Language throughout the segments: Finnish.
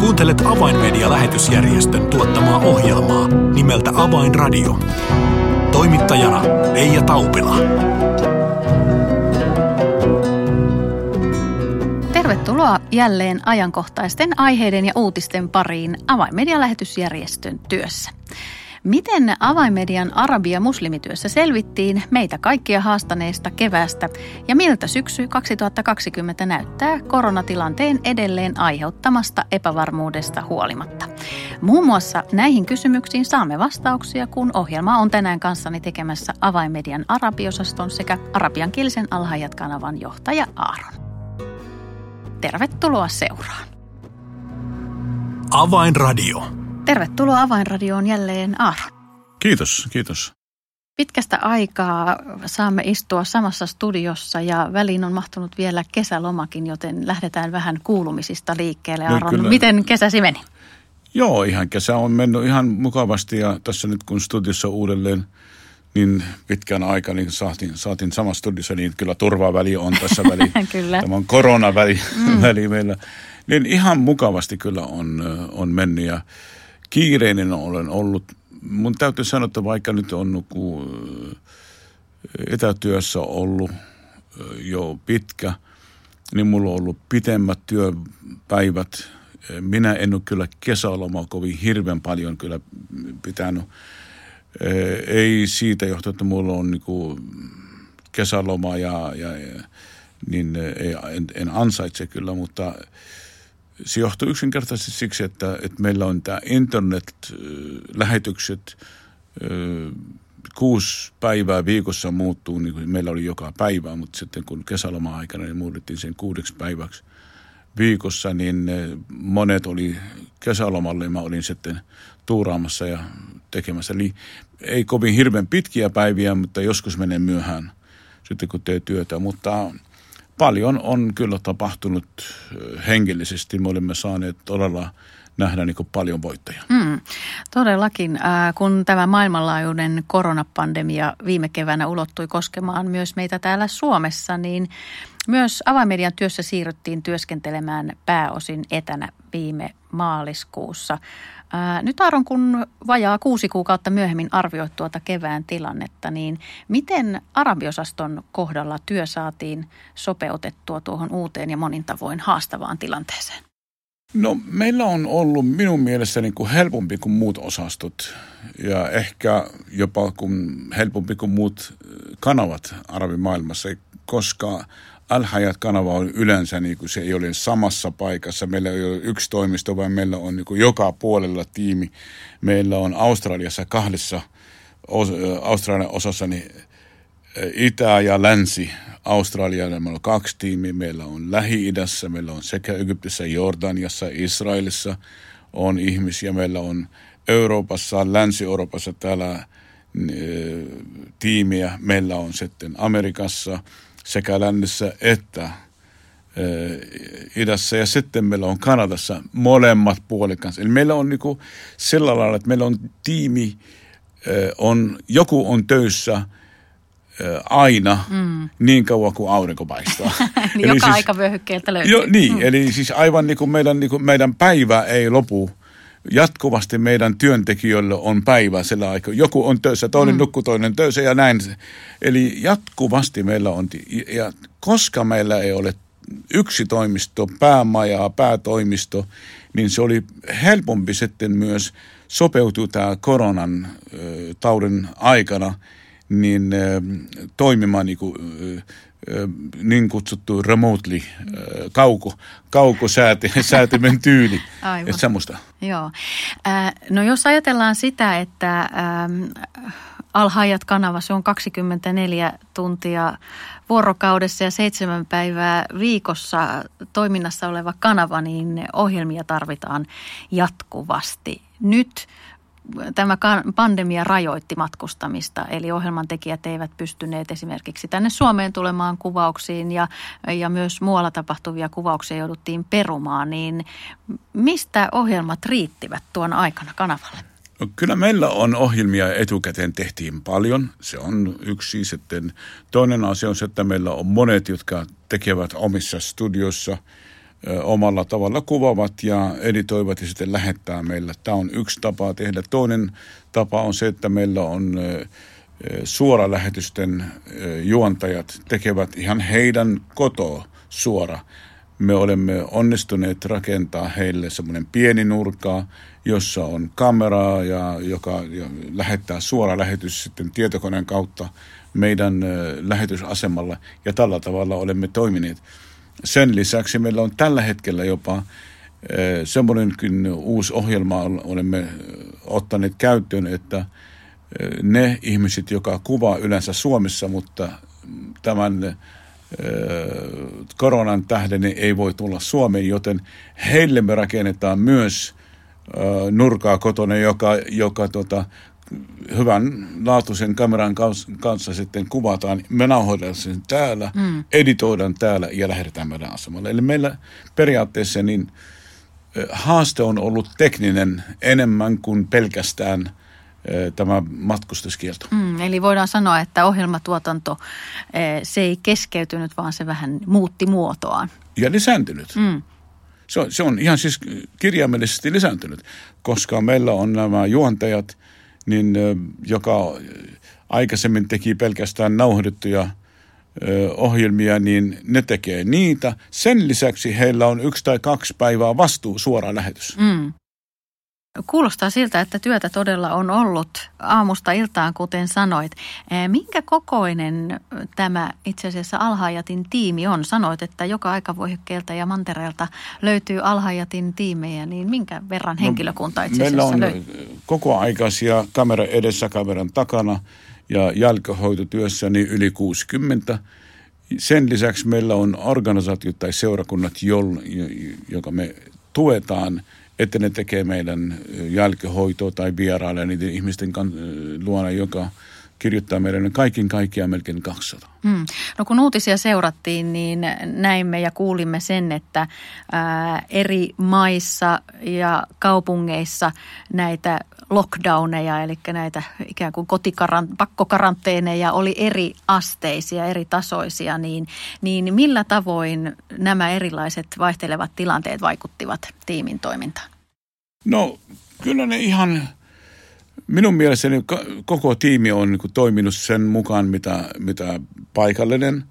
Kuuntelet Avainmedia-lähetysjärjestön tuottamaa ohjelmaa nimeltä Avainradio. Toimittajana Leija Taupila. Tervetuloa jälleen ajankohtaisten aiheiden ja uutisten pariin Avainmedia-lähetysjärjestön työssä. Miten avainmedian arabia muslimityössä selvittiin meitä kaikkia haastaneesta keväästä ja miltä syksy 2020 näyttää koronatilanteen edelleen aiheuttamasta epävarmuudesta huolimatta? Muun muassa näihin kysymyksiin saamme vastauksia, kun ohjelma on tänään kanssani tekemässä avainmedian arabiosaston sekä arabiankielisen alhaajat-kanavan johtaja Aaron. Tervetuloa seuraan. Avainradio. Tervetuloa Avainradioon jälleen Aaron. Kiitos, kiitos. Pitkästä aikaa saamme istua samassa studiossa ja väliin on mahtunut vielä kesälomakin, joten lähdetään vähän kuulumisista liikkeelle. Aaron, no, miten kesäsi meni? Joo, ihan kesä on mennyt ihan mukavasti ja tässä nyt kun studiossa uudelleen niin pitkän aikaa niin saatiin, saatiin samassa studiossa, niin kyllä turvaväli on tässä väli. kyllä. Tämä on koronaväli mm. väli meillä. Niin ihan mukavasti kyllä on, on mennyt ja kiireinen olen ollut. Mun täytyy sanoa, että vaikka nyt on etätyössä ollut jo pitkä, niin mulla on ollut pitemmät työpäivät. Minä en ole kyllä kesälomaa kovin hirveän paljon kyllä pitänyt. Ei siitä johtu, että mulla on niinku kesäloma ja, ja, ja niin ei, en, en ansaitse kyllä, mutta – se johtuu yksinkertaisesti siksi, että, että meillä on tämä internet-lähetykset kuusi päivää viikossa muuttuu, niin kuin meillä oli joka päivä, mutta sitten kun kesäloma-aikana niin muutettiin sen kuudeksi päiväksi viikossa, niin monet oli kesälomalle ja mä olin sitten tuuraamassa ja tekemässä. Eli ei kovin hirveän pitkiä päiviä, mutta joskus menee myöhään sitten kun teet työtä, mutta paljon on kyllä tapahtunut henkilöisesti. Me olemme saaneet todella nähdä niin kuin paljon voittajia. Mm, todellakin. Äh, kun tämä maailmanlaajuinen koronapandemia viime keväänä ulottui koskemaan myös meitä täällä Suomessa, niin myös avaimedian työssä siirryttiin työskentelemään pääosin etänä viime maaliskuussa. Ää, nyt Aaron, kun vajaa kuusi kuukautta myöhemmin arvioit tuota kevään tilannetta, niin miten arabiosaston kohdalla työ saatiin sopeutettua tuohon uuteen ja monin tavoin haastavaan tilanteeseen? No meillä on ollut minun mielestä niin kuin helpompi kuin muut osastot ja ehkä jopa kuin helpompi kuin muut kanavat arabimaailmassa, koska Al-Hayat-kanava on yleensä, niin kuin se ei ole samassa paikassa. Meillä ei ole yksi toimisto, vaan meillä on niin kuin joka puolella tiimi. Meillä on Australiassa kahdessa Australian osassa niin Itä ja Länsi. Australialla meillä on kaksi tiimiä. Meillä on Lähi-idässä, meillä on sekä Egyptissä, Jordaniassa, Israelissa on ihmisiä. Meillä on Euroopassa, Länsi-Euroopassa täällä tiimiä. Meillä on sitten Amerikassa – sekä lännessä että idässä ja sitten meillä on Kanadassa molemmat puolet kanssa. Eli meillä on niinku sillä lailla, että meillä on tiimi, on, joku on töissä aina mm. niin kauan kuin aurinko paistaa. niin eli joka siis, aika vyöhykkeeltä löytyy. Jo, niin, mm. eli siis aivan niin kuin meidän, niin kuin meidän päivä ei lopu – jatkuvasti meidän työntekijöille on päivä sillä aikaa. Joku on töissä, toinen mm. nukkuu, toinen töissä ja näin. Eli jatkuvasti meillä on, ja koska meillä ei ole yksi toimisto, päämaja, päätoimisto, niin se oli helpompi sitten myös sopeutua tämä koronan taudin aikana niin toimimaan niin kuin, niin kutsuttu remotely, kauko, kaukosäätimen tyyli. Aivan. Että semmoista. Joo. no jos ajatellaan sitä, että Alhaajat kanava, se on 24 tuntia vuorokaudessa ja seitsemän päivää viikossa toiminnassa oleva kanava, niin ohjelmia tarvitaan jatkuvasti. Nyt tämä pandemia rajoitti matkustamista, eli ohjelmantekijät eivät pystyneet esimerkiksi tänne Suomeen tulemaan kuvauksiin ja, ja myös muualla tapahtuvia kuvauksia jouduttiin perumaan, niin mistä ohjelmat riittivät tuon aikana kanavalle? No, kyllä meillä on ohjelmia etukäteen tehtiin paljon. Se on yksi sitten. Toinen asia on se, että meillä on monet, jotka tekevät omissa studiossa omalla tavalla kuvavat ja editoivat ja sitten lähettää meille. Tämä on yksi tapa tehdä. Toinen tapa on se, että meillä on suoralähetysten juontajat tekevät ihan heidän kotoa suora. Me olemme onnistuneet rakentaa heille semmoinen pieni nurka, jossa on kameraa, ja, joka ja lähettää suora lähetys sitten tietokoneen kautta meidän lähetysasemalla. Ja tällä tavalla olemme toimineet. Sen lisäksi meillä on tällä hetkellä jopa semmoinenkin uusi ohjelma olemme ottaneet käyttöön, että ne ihmiset, joka kuvaa yleensä Suomessa, mutta tämän koronan tähden ei voi tulla Suomeen, joten heille me rakennetaan myös nurkaa kotona, joka, joka tota, hyvän laatuisen kameran kanssa sitten kuvataan. Me nauhoitetaan sen täällä, mm. editoidaan täällä ja lähdetään meidän asemalle. Eli meillä periaatteessa niin haaste on ollut tekninen enemmän kuin pelkästään tämä matkustuskielto. Mm, eli voidaan sanoa, että ohjelmatuotanto se ei keskeytynyt, vaan se vähän muutti muotoaan. Ja lisääntynyt. Mm. Se on, se on ihan siis kirjaimellisesti lisääntynyt, koska meillä on nämä juontajat – niin joka aikaisemmin teki pelkästään nauhoitettuja ohjelmia, niin ne tekee niitä. Sen lisäksi heillä on yksi tai kaksi päivää vastuu suora lähetys. Mm. Kuulostaa siltä, että työtä todella on ollut aamusta iltaan, kuten sanoit. Minkä kokoinen tämä itse asiassa Alhaajatin tiimi on? Sanoit, että joka aikavyöhykkeeltä ja mantereelta löytyy Alhaajatin tiimejä, niin minkä verran no, henkilökunta itse asiassa Meillä on löytyy? kokoaikaisia kamera edessä, kameran takana ja jälkihoitotyössä niin yli 60. Sen lisäksi meillä on organisaatiot tai seurakunnat, joka me tuetaan – että ne tekee meidän jälkihoitoa tai vierailee niiden ihmisten luona, joka kirjoittaa meidän kaikin kaikkiaan melkein 200. Hmm. No kun uutisia seurattiin, niin näimme ja kuulimme sen, että ää, eri maissa ja kaupungeissa näitä lockdowneja, eli näitä ikään kuin kotikarant- pakkokaranteeneja oli eri asteisia, eri tasoisia, niin, niin millä tavoin nämä erilaiset vaihtelevat tilanteet vaikuttivat tiimin toimintaan? No kyllä ne ihan, minun mielestäni koko tiimi on niin toiminut sen mukaan, mitä, mitä paikallinen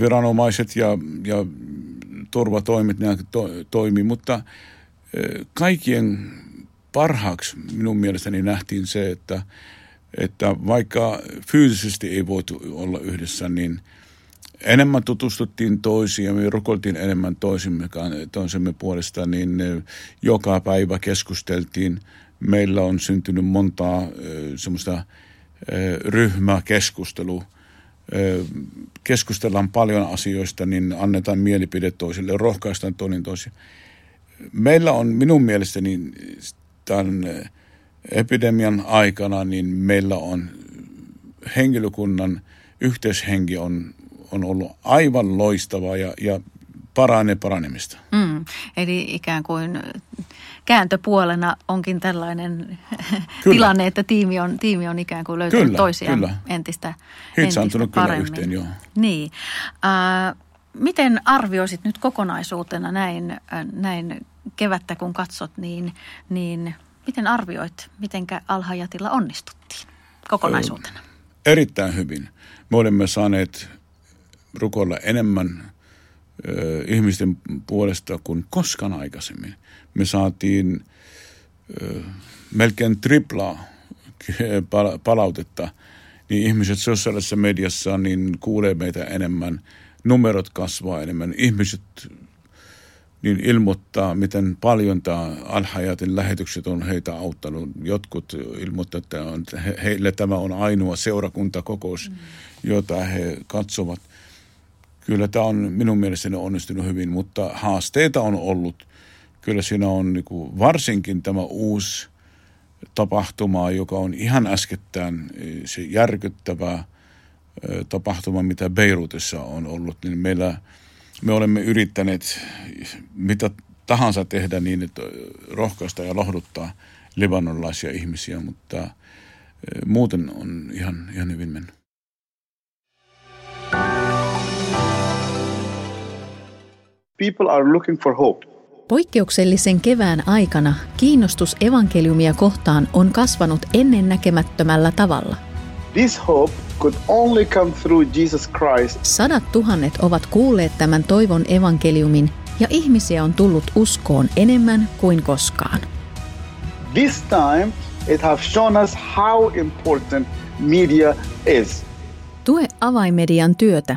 viranomaiset ja, ja turvatoimit to, toimi, mutta kaikkien parhaaksi minun mielestäni nähtiin se, että, että vaikka fyysisesti ei voitu olla yhdessä, niin enemmän tutustuttiin toisiin ja me rukoltiin enemmän toisimme, toisemme puolesta, niin joka päivä keskusteltiin. Meillä on syntynyt montaa semmoista ryhmäkeskustelua. Keskustellaan paljon asioista, niin annetaan mielipide toisille, rohkaistaan toinen toisia. Meillä on minun mielestäni tämän epidemian aikana, niin meillä on henkilökunnan yhteishenki on, on ollut aivan loistava ja, ja paranee paranemista. Mm, eli ikään kuin kääntöpuolena onkin tällainen kyllä. tilanne, että tiimi on, tiimi on ikään kuin löytänyt kyllä, toisiaan kyllä. entistä, entistä paremmin. Kyllä yhteen, joo. Niin. Äh, miten arvioisit nyt kokonaisuutena näin, äh, näin kevättä kun katsot, niin, niin miten arvioit, miten Alhajatilla onnistuttiin kokonaisuutena? Erittäin hyvin. Me olemme saaneet rukoilla enemmän ö, ihmisten puolesta kuin koskaan aikaisemmin. Me saatiin ö, melkein triplaa palautetta, niin ihmiset sosiaalisessa mediassa niin kuulee meitä enemmän, numerot kasvaa enemmän, ihmiset niin ilmoittaa, miten paljon tämä Al-Hayatin lähetykset on heitä auttanut. Jotkut ilmoittavat, että heille tämä on ainoa seurakuntakokous, mm. jota he katsovat. Kyllä tämä on minun mielestäni onnistunut hyvin, mutta haasteita on ollut. Kyllä siinä on niin kuin varsinkin tämä uusi tapahtuma, joka on ihan äskettäin se järkyttävä tapahtuma, mitä Beirutissa on ollut, niin meillä – me olemme yrittäneet mitä tahansa tehdä niin, että rohkaista ja lohduttaa libanonlaisia ihmisiä, mutta eh, muuten on ihan, ihan hyvin mennyt. People are looking for hope. Poikkeuksellisen kevään aikana kiinnostus evankeliumia kohtaan on kasvanut ennennäkemättömällä tavalla. This hope could only come through Jesus Christ. Sadat tuhannet ovat kuulleet tämän toivon evankeliumin ja ihmisiä on tullut uskoon enemmän kuin koskaan. This time it has shown us how important media is. Tue avaimedian työtä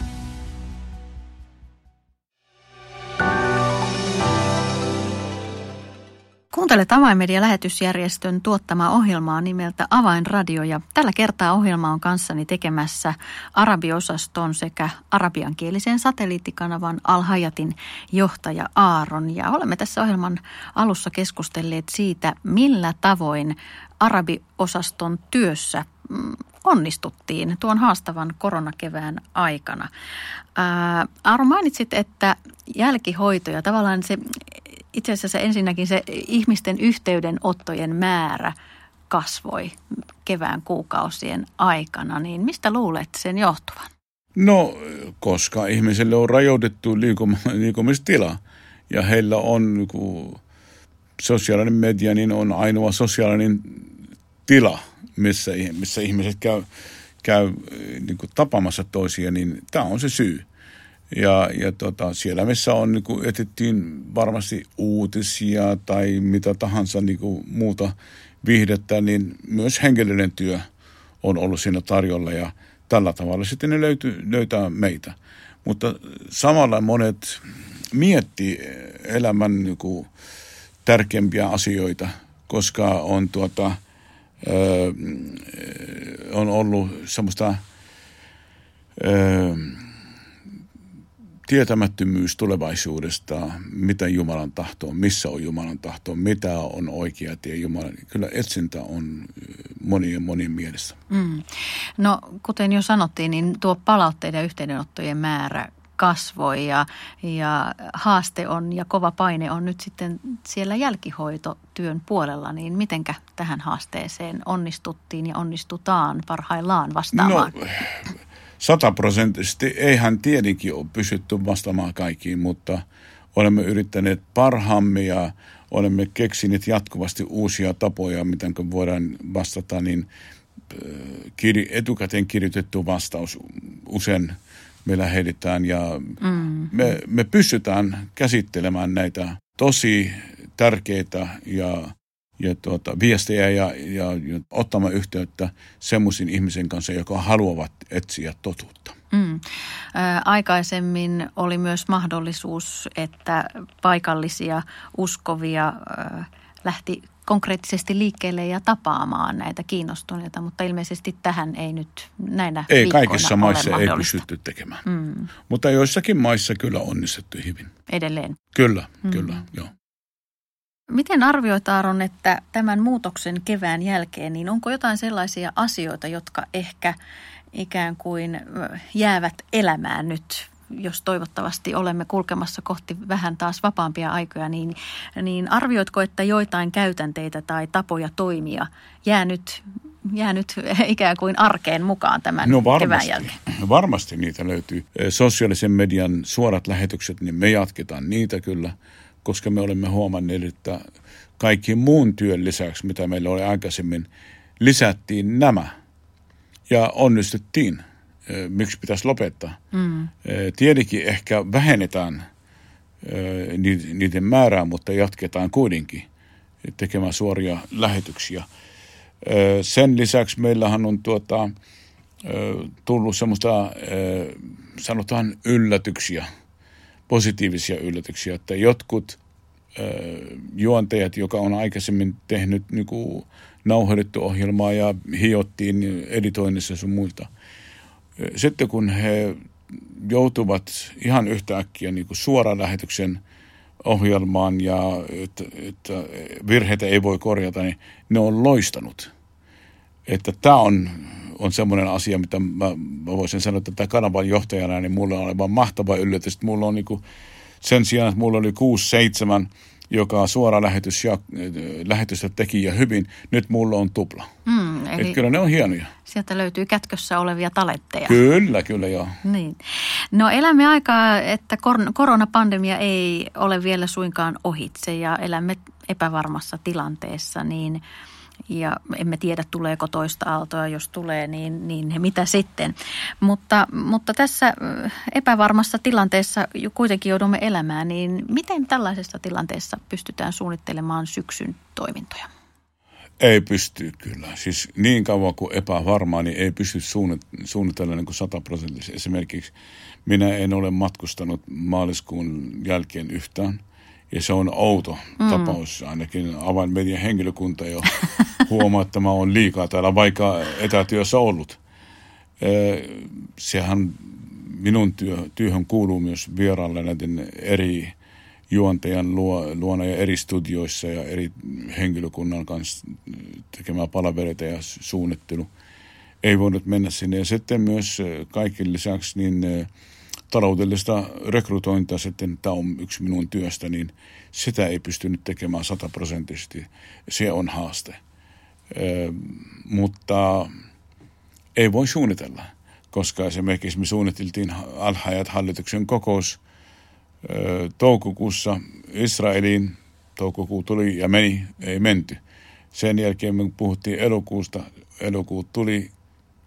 Kuuntelet Avainmedia-lähetysjärjestön tuottamaa ohjelmaa nimeltä Avainradio ja tällä kertaa ohjelma on kanssani tekemässä arabiosaston sekä arabiankielisen satelliittikanavan Al-Hayatin johtaja Aaron. Ja olemme tässä ohjelman alussa keskustelleet siitä, millä tavoin arabiosaston työssä mm, onnistuttiin tuon haastavan koronakevään aikana. Ää, Aaro, mainitsit, että jälkihoito ja tavallaan se itse asiassa ensinnäkin se ihmisten yhteydenottojen määrä kasvoi kevään kuukausien aikana, niin mistä luulet sen johtuvan? No, koska ihmisille on rajoitettu liikum- liikumistila ja heillä on niin sosiaalinen media, niin on ainoa sosiaalinen tila, missä, missä ihmiset käy, käy niin tapaamassa toisia, niin tämä on se syy. Ja, ja tota, siellä missä on, niin etettiin varmasti uutisia tai mitä tahansa niin kuin, muuta viihdettä, niin myös henkilöllinen työ on ollut siinä tarjolla ja tällä tavalla sitten ne löyty, löytää meitä. Mutta samalla monet miettii elämän niin kuin, tärkeimpiä asioita, koska on, tuota, ö, on ollut semmoista... Ö, tietämättömyys tulevaisuudesta, mitä Jumalan tahto on, missä on Jumalan tahto, mitä on oikea tie Jumalan. Kyllä etsintä on monien monien mielessä. Mm. No kuten jo sanottiin, niin tuo palautteiden ja yhteydenottojen määrä kasvoi ja, ja haaste on ja kova paine on nyt sitten siellä jälkihoitotyön puolella, niin mitenkä tähän haasteeseen onnistuttiin ja onnistutaan parhaillaan vastaamaan? No, sataprosenttisesti eihän tietenkin ole pysytty vastaamaan kaikkiin, mutta olemme yrittäneet parhaamme ja olemme keksineet jatkuvasti uusia tapoja, miten voidaan vastata, niin äh, etukäteen kirjoitettu vastaus usein me lähetetään ja mm. me, me pystytään käsittelemään näitä tosi tärkeitä ja ja tuota, viestejä ja, ja, ja ottamaan yhteyttä semmoisiin ihmisen kanssa, jotka haluavat etsiä totuutta. Mm. Ää, aikaisemmin oli myös mahdollisuus, että paikallisia uskovia ää, lähti konkreettisesti liikkeelle ja tapaamaan näitä kiinnostuneita, mutta ilmeisesti tähän ei nyt näinä Ei kaikissa maissa ei pystytty tekemään, mm. mutta joissakin maissa kyllä onnistettu hyvin. Edelleen? Kyllä, mm. kyllä, joo. Miten arvioit Aaron, että tämän muutoksen kevään jälkeen, niin onko jotain sellaisia asioita, jotka ehkä ikään kuin jäävät elämään nyt, jos toivottavasti olemme kulkemassa kohti vähän taas vapaampia aikoja, niin, niin arvioitko, että joitain käytänteitä tai tapoja toimia jää nyt, jää nyt ikään kuin arkeen mukaan tämän no varmasti, kevään jälkeen? Varmasti niitä löytyy. Sosiaalisen median suorat lähetykset, niin me jatketaan niitä kyllä – koska me olemme huomanneet, että kaikki muun työn lisäksi, mitä meillä oli aikaisemmin, lisättiin nämä ja onnistuttiin. Miksi pitäisi lopettaa? Mm. Tietenkin ehkä vähennetään niiden määrää, mutta jatketaan kuitenkin tekemään suoria lähetyksiä. Sen lisäksi meillähän on tuota, tullut semmoista, sanotaan yllätyksiä – positiivisia yllätyksiä, että jotkut äh, juontajat, joka on aikaisemmin tehnyt niin kuin, nauhoitettu ohjelmaa ja hiottiin editoinnissa sun muilta. Sitten kun he joutuvat ihan yhtäkkiä niin kuin lähetyksen ohjelmaan ja että, että virheitä ei voi korjata, niin ne on loistanut. Että tämä on on semmoinen asia, mitä mä, mä voisin sanoa, että tämä kanavan johtajana, niin mulla on aivan mahtava yllätys. Mulla on niin kuin, sen sijaan, että mulla oli kuusi, seitsemän joka suora lähetys ja, lähetystä teki ja hyvin, nyt mulla on tupla. Mm, eli Et kyllä ne on hienoja. sieltä löytyy kätkössä olevia talentteja. Kyllä, kyllä joo. Niin. No elämme aikaa, että kor- koronapandemia ei ole vielä suinkaan ohitse ja elämme epävarmassa tilanteessa, niin ja emme tiedä tuleeko toista aaltoa, jos tulee, niin, niin mitä sitten. Mutta, mutta tässä epävarmassa tilanteessa kuitenkin joudumme elämään, niin miten tällaisessa tilanteessa pystytään suunnittelemaan syksyn toimintoja? Ei pysty kyllä. Siis niin kauan kuin epävarmaa, niin ei pysty suunnit- suunnitella niin sataprosenttisesti. Esimerkiksi minä en ole matkustanut maaliskuun jälkeen yhtään. Ja se on outo mm. tapaus. Ainakin avainmedian henkilökunta jo huomaa, että mä oon liikaa täällä, vaikka etätyössä ollut. Sehän minun työ, työhön kuuluu myös vierailla näiden eri juontajan luo, luona ja eri studioissa ja eri henkilökunnan kanssa tekemään palavereita ja suunnittelu. Ei voinut mennä sinne. Ja sitten myös kaiken lisäksi niin taloudellista rekrytointia sitten, tämä on yksi minun työstä, niin sitä ei pystynyt tekemään sataprosenttisesti. Se on haaste. Ö, mutta ei voi suunnitella, koska esimerkiksi me suunniteltiin alhaajat hallituksen kokous ö, toukokuussa Israeliin. Toukokuu tuli ja meni, ei menty. Sen jälkeen me puhuttiin elokuusta, elokuu tuli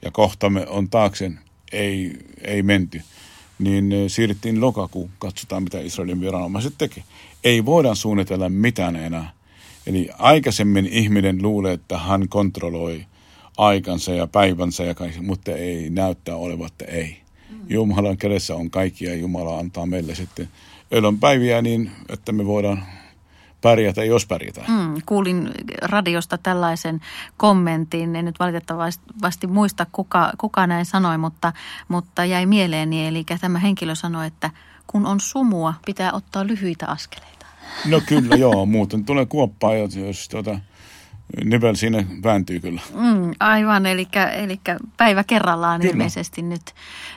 ja kohtamme on taakse, ei, ei menty niin siirrettiin lokakuun, katsotaan mitä Israelin viranomaiset tekee. Ei voida suunnitella mitään enää. Eli aikaisemmin ihminen luulee, että hän kontrolloi aikansa ja päivänsä, ja kaikki, mutta ei näyttää olevan, että ei. Jumalan kädessä on kaikki ja Jumala antaa meille sitten elon päiviä niin, että me voidaan pärjätä, jos pärjätään. Mm, kuulin radiosta tällaisen kommentin, en nyt valitettavasti muista kuka, kuka näin sanoi, mutta, mutta jäi mieleeni. Eli tämä henkilö sanoi, että kun on sumua, pitää ottaa lyhyitä askeleita. No kyllä, joo. Muuten tulee kuoppaa, jos, jos tuota, nivel siinä vääntyy kyllä. Mm, aivan, eli, eli päivä kerrallaan kyllä. ilmeisesti nyt,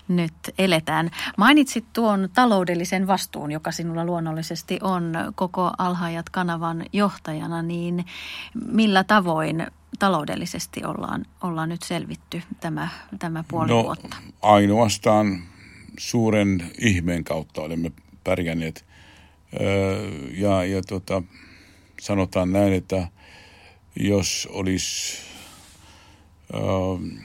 nyt eletään. Mainitsit tuon taloudellisen vastuun, joka sinulla luonnollisesti on koko Alhaajat kanavan johtajana, niin millä tavoin taloudellisesti ollaan, ollaan nyt selvitty tämä, tämä puoli no, vuotta? ainoastaan suuren ihmeen kautta olemme pärjänneet. Ja ja tota, sanotaan näin, että jos olisi äh,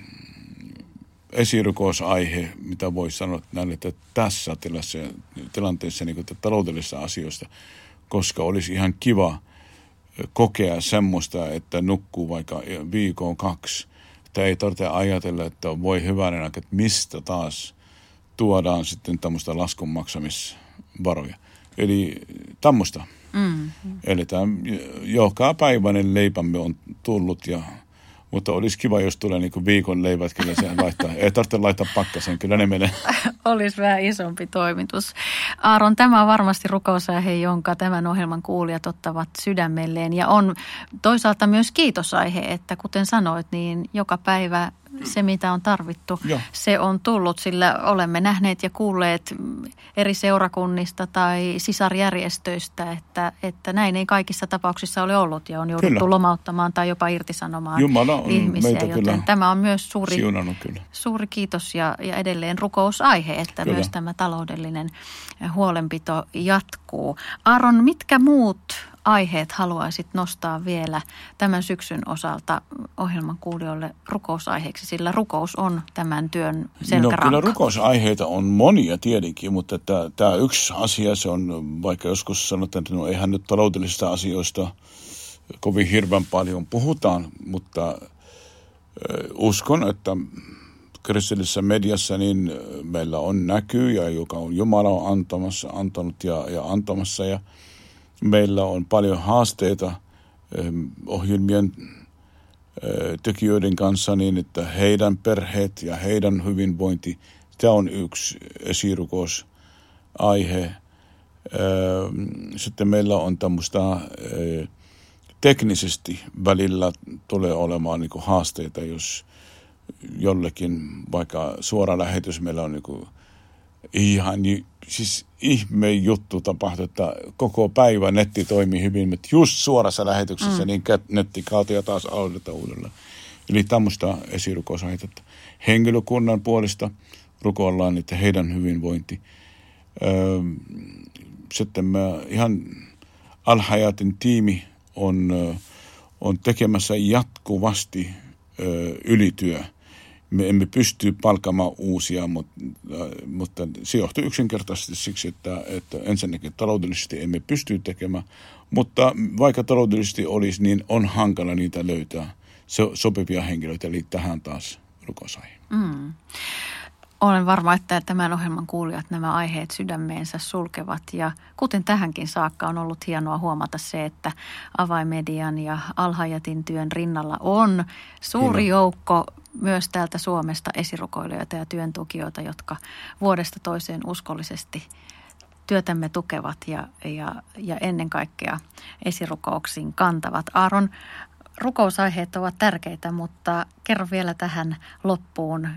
esirukosaihe, mitä voi sanoa näin, että tässä tilassa, tilanteessa niin taloudellisissa asioista, koska olisi ihan kiva kokea semmoista, että nukkuu vaikka viikon kaksi. Että ei tarvitse ajatella, että voi hyvänä, että mistä taas tuodaan sitten tämmöistä laskun maksamisvaroja. Eli tämmöistä. Mm. Eli tämä joka päiväinen leipämme on tullut, ja, mutta olisi kiva, jos tulee niin viikon leivät, kyllä se laittaa. Ei tarvitse laittaa pakkaseen, kyllä ne menee. olisi vähän isompi toimitus. Aaron, tämä on varmasti rukousaihe, jonka tämän ohjelman kuulijat ottavat sydämelleen. Ja on toisaalta myös kiitosaihe, että kuten sanoit, niin joka päivä se, mitä on tarvittu, Joo. se on tullut, sillä olemme nähneet ja kuulleet eri seurakunnista tai sisarjärjestöistä, että, että näin ei kaikissa tapauksissa ole ollut ja on jouduttu kyllä. lomauttamaan tai jopa irtisanomaan Jumala on ihmisiä. Meitä joten kyllä tämä on myös suuri, kyllä. suuri kiitos ja, ja edelleen rukousaihe, että kyllä. myös tämä taloudellinen huolenpito jatkuu. Aaron, mitkä muut aiheet haluaisit nostaa vielä tämän syksyn osalta ohjelman kuulijoille rukousaiheeksi, sillä rukous on tämän työn selkäranka? No kyllä rukousaiheita on monia tietenkin, mutta tämä yksi asia, se on vaikka joskus sanotaan, että no eihän nyt taloudellisista asioista kovin hirveän paljon puhutaan, mutta uskon, että kristillisessä mediassa niin meillä on näkyjä, joka on Jumala on antamassa, antanut ja, ja antamassa ja – Meillä on paljon haasteita ehm, ohjelmien eh, tekijöiden kanssa niin, että heidän perheet ja heidän hyvinvointi, tämä on yksi esirukosaihe. Ehm, sitten meillä on tämmöistä eh, teknisesti välillä tulee olemaan niin haasteita, jos jollekin vaikka suora lähetys meillä on niin ihan siis ihme juttu tapahtui, että koko päivä netti toimii hyvin, mutta just suorassa lähetyksessä mm. niin netti kaatui ja taas aloitetaan uudelleen. Eli tämmöistä esirukousaiheita. Henkilökunnan puolesta rukoillaan, että heidän hyvinvointi. Öö, sitten mä ihan Alhajatin tiimi on, on tekemässä jatkuvasti öö, ylityö – me emme pysty palkamaan uusia, mutta, mutta se johtuu yksinkertaisesti siksi, että, että ensinnäkin taloudellisesti emme pysty tekemään, mutta vaikka taloudellisesti olisi, niin on hankala niitä löytää so, sopivia henkilöitä, eli tähän taas rukosaihin. Mm. Olen varma, että tämän ohjelman kuulijat nämä aiheet sydämeensä sulkevat ja kuten tähänkin saakka on ollut hienoa huomata se, että avaimedian ja alhajatin työn rinnalla on suuri Kyllä. joukko myös täältä Suomesta esirukoilijoita ja työntukijoita, jotka vuodesta toiseen uskollisesti työtämme tukevat ja, ja, ja ennen kaikkea esirukouksiin kantavat. Aaron, rukousaiheet ovat tärkeitä, mutta kerro vielä tähän loppuun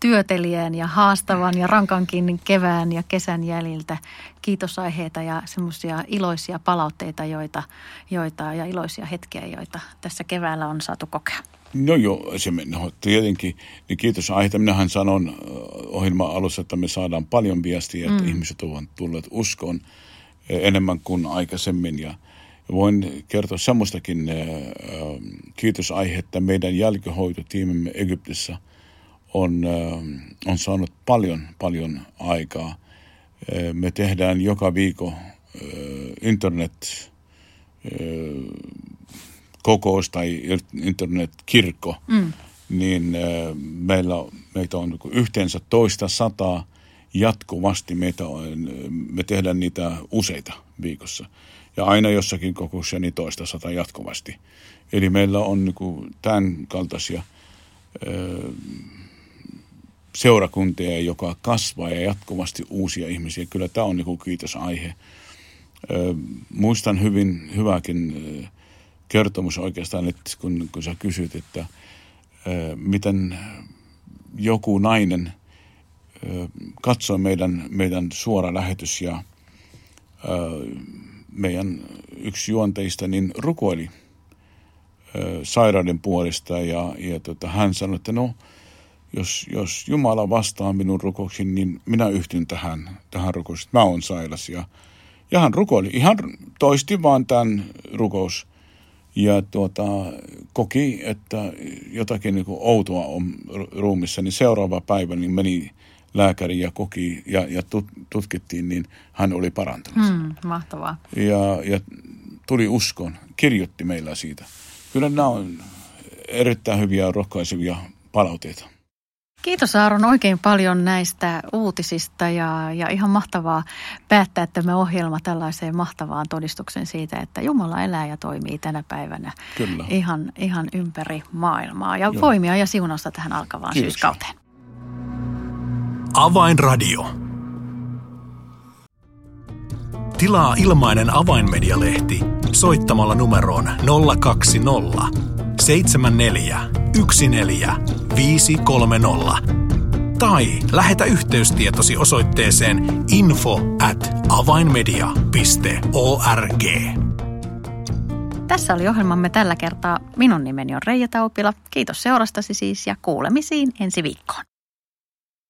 työtelijän ja haastavan ja rankankin kevään ja kesän jäljiltä kiitosaiheita ja semmoisia iloisia palautteita joita, joita, ja iloisia hetkiä, joita tässä keväällä on saatu kokea. No joo, se, no, tietenkin. Niin kiitos aiheesta. Minähän sanon ohjelman alussa, että me saadaan paljon viestiä, että mm. ihmiset ovat tulleet uskoon enemmän kuin aikaisemmin. Ja voin kertoa semmoistakin äh, kiitosaihetta. Meidän jälkihoitotiimimme Egyptissä on, äh, on saanut paljon, paljon aikaa. Äh, me tehdään joka viikko internet kokous tai internetkirkko, mm. niin äh, meillä, meitä on niinku yhteensä toista sataa jatkuvasti. Meitä on, me tehdään niitä useita viikossa. Ja aina jossakin kokouksessa niin toista sata jatkuvasti. Eli meillä on niin tämän kaltaisia äh, seurakuntia, joka kasvaa ja jatkuvasti uusia ihmisiä. Kyllä tämä on niin kiitosaihe. Äh, muistan hyvin hyväkin kertomus oikeastaan, että kun, kun sä kysyt, että miten joku nainen ää, katsoi meidän, meidän suora lähetys ja meidän yksi juonteista niin rukoili sairauden puolesta ja, ja tota, hän sanoi, että no, jos, jos Jumala vastaa minun rukouksiin, niin minä yhtyn tähän, tähän rukoukseen. Mä oon sairas. Ja, ja hän rukoili, ihan toisti vaan tämän rukous ja tuota, koki, että jotakin niin outoa on ruumissa, niin seuraava päivä niin meni lääkäri ja koki ja, ja tut, tutkittiin, niin hän oli parantunut. Hmm, mahtavaa. Ja, ja tuli uskon, kirjoitti meillä siitä. Kyllä nämä on erittäin hyviä rohkaisevia palautteita. Kiitos Aaron oikein paljon näistä uutisista ja, ja ihan mahtavaa päättää tämä ohjelma tällaiseen mahtavaan todistukseen siitä, että Jumala elää ja toimii tänä päivänä Kyllä. Ihan, ihan ympäri maailmaa. Ja Joo. voimia ja siunausta tähän alkavaan Kiitos. syyskauteen. Avainradio. Tilaa ilmainen avainmedialehti soittamalla numeroon 020 74 14 tai lähetä yhteystietosi osoitteeseen info at avainmedia.org. Tässä oli ohjelmamme tällä kertaa. Minun nimeni on Reija Taupila. Kiitos seurastasi siis ja kuulemisiin ensi viikkoon.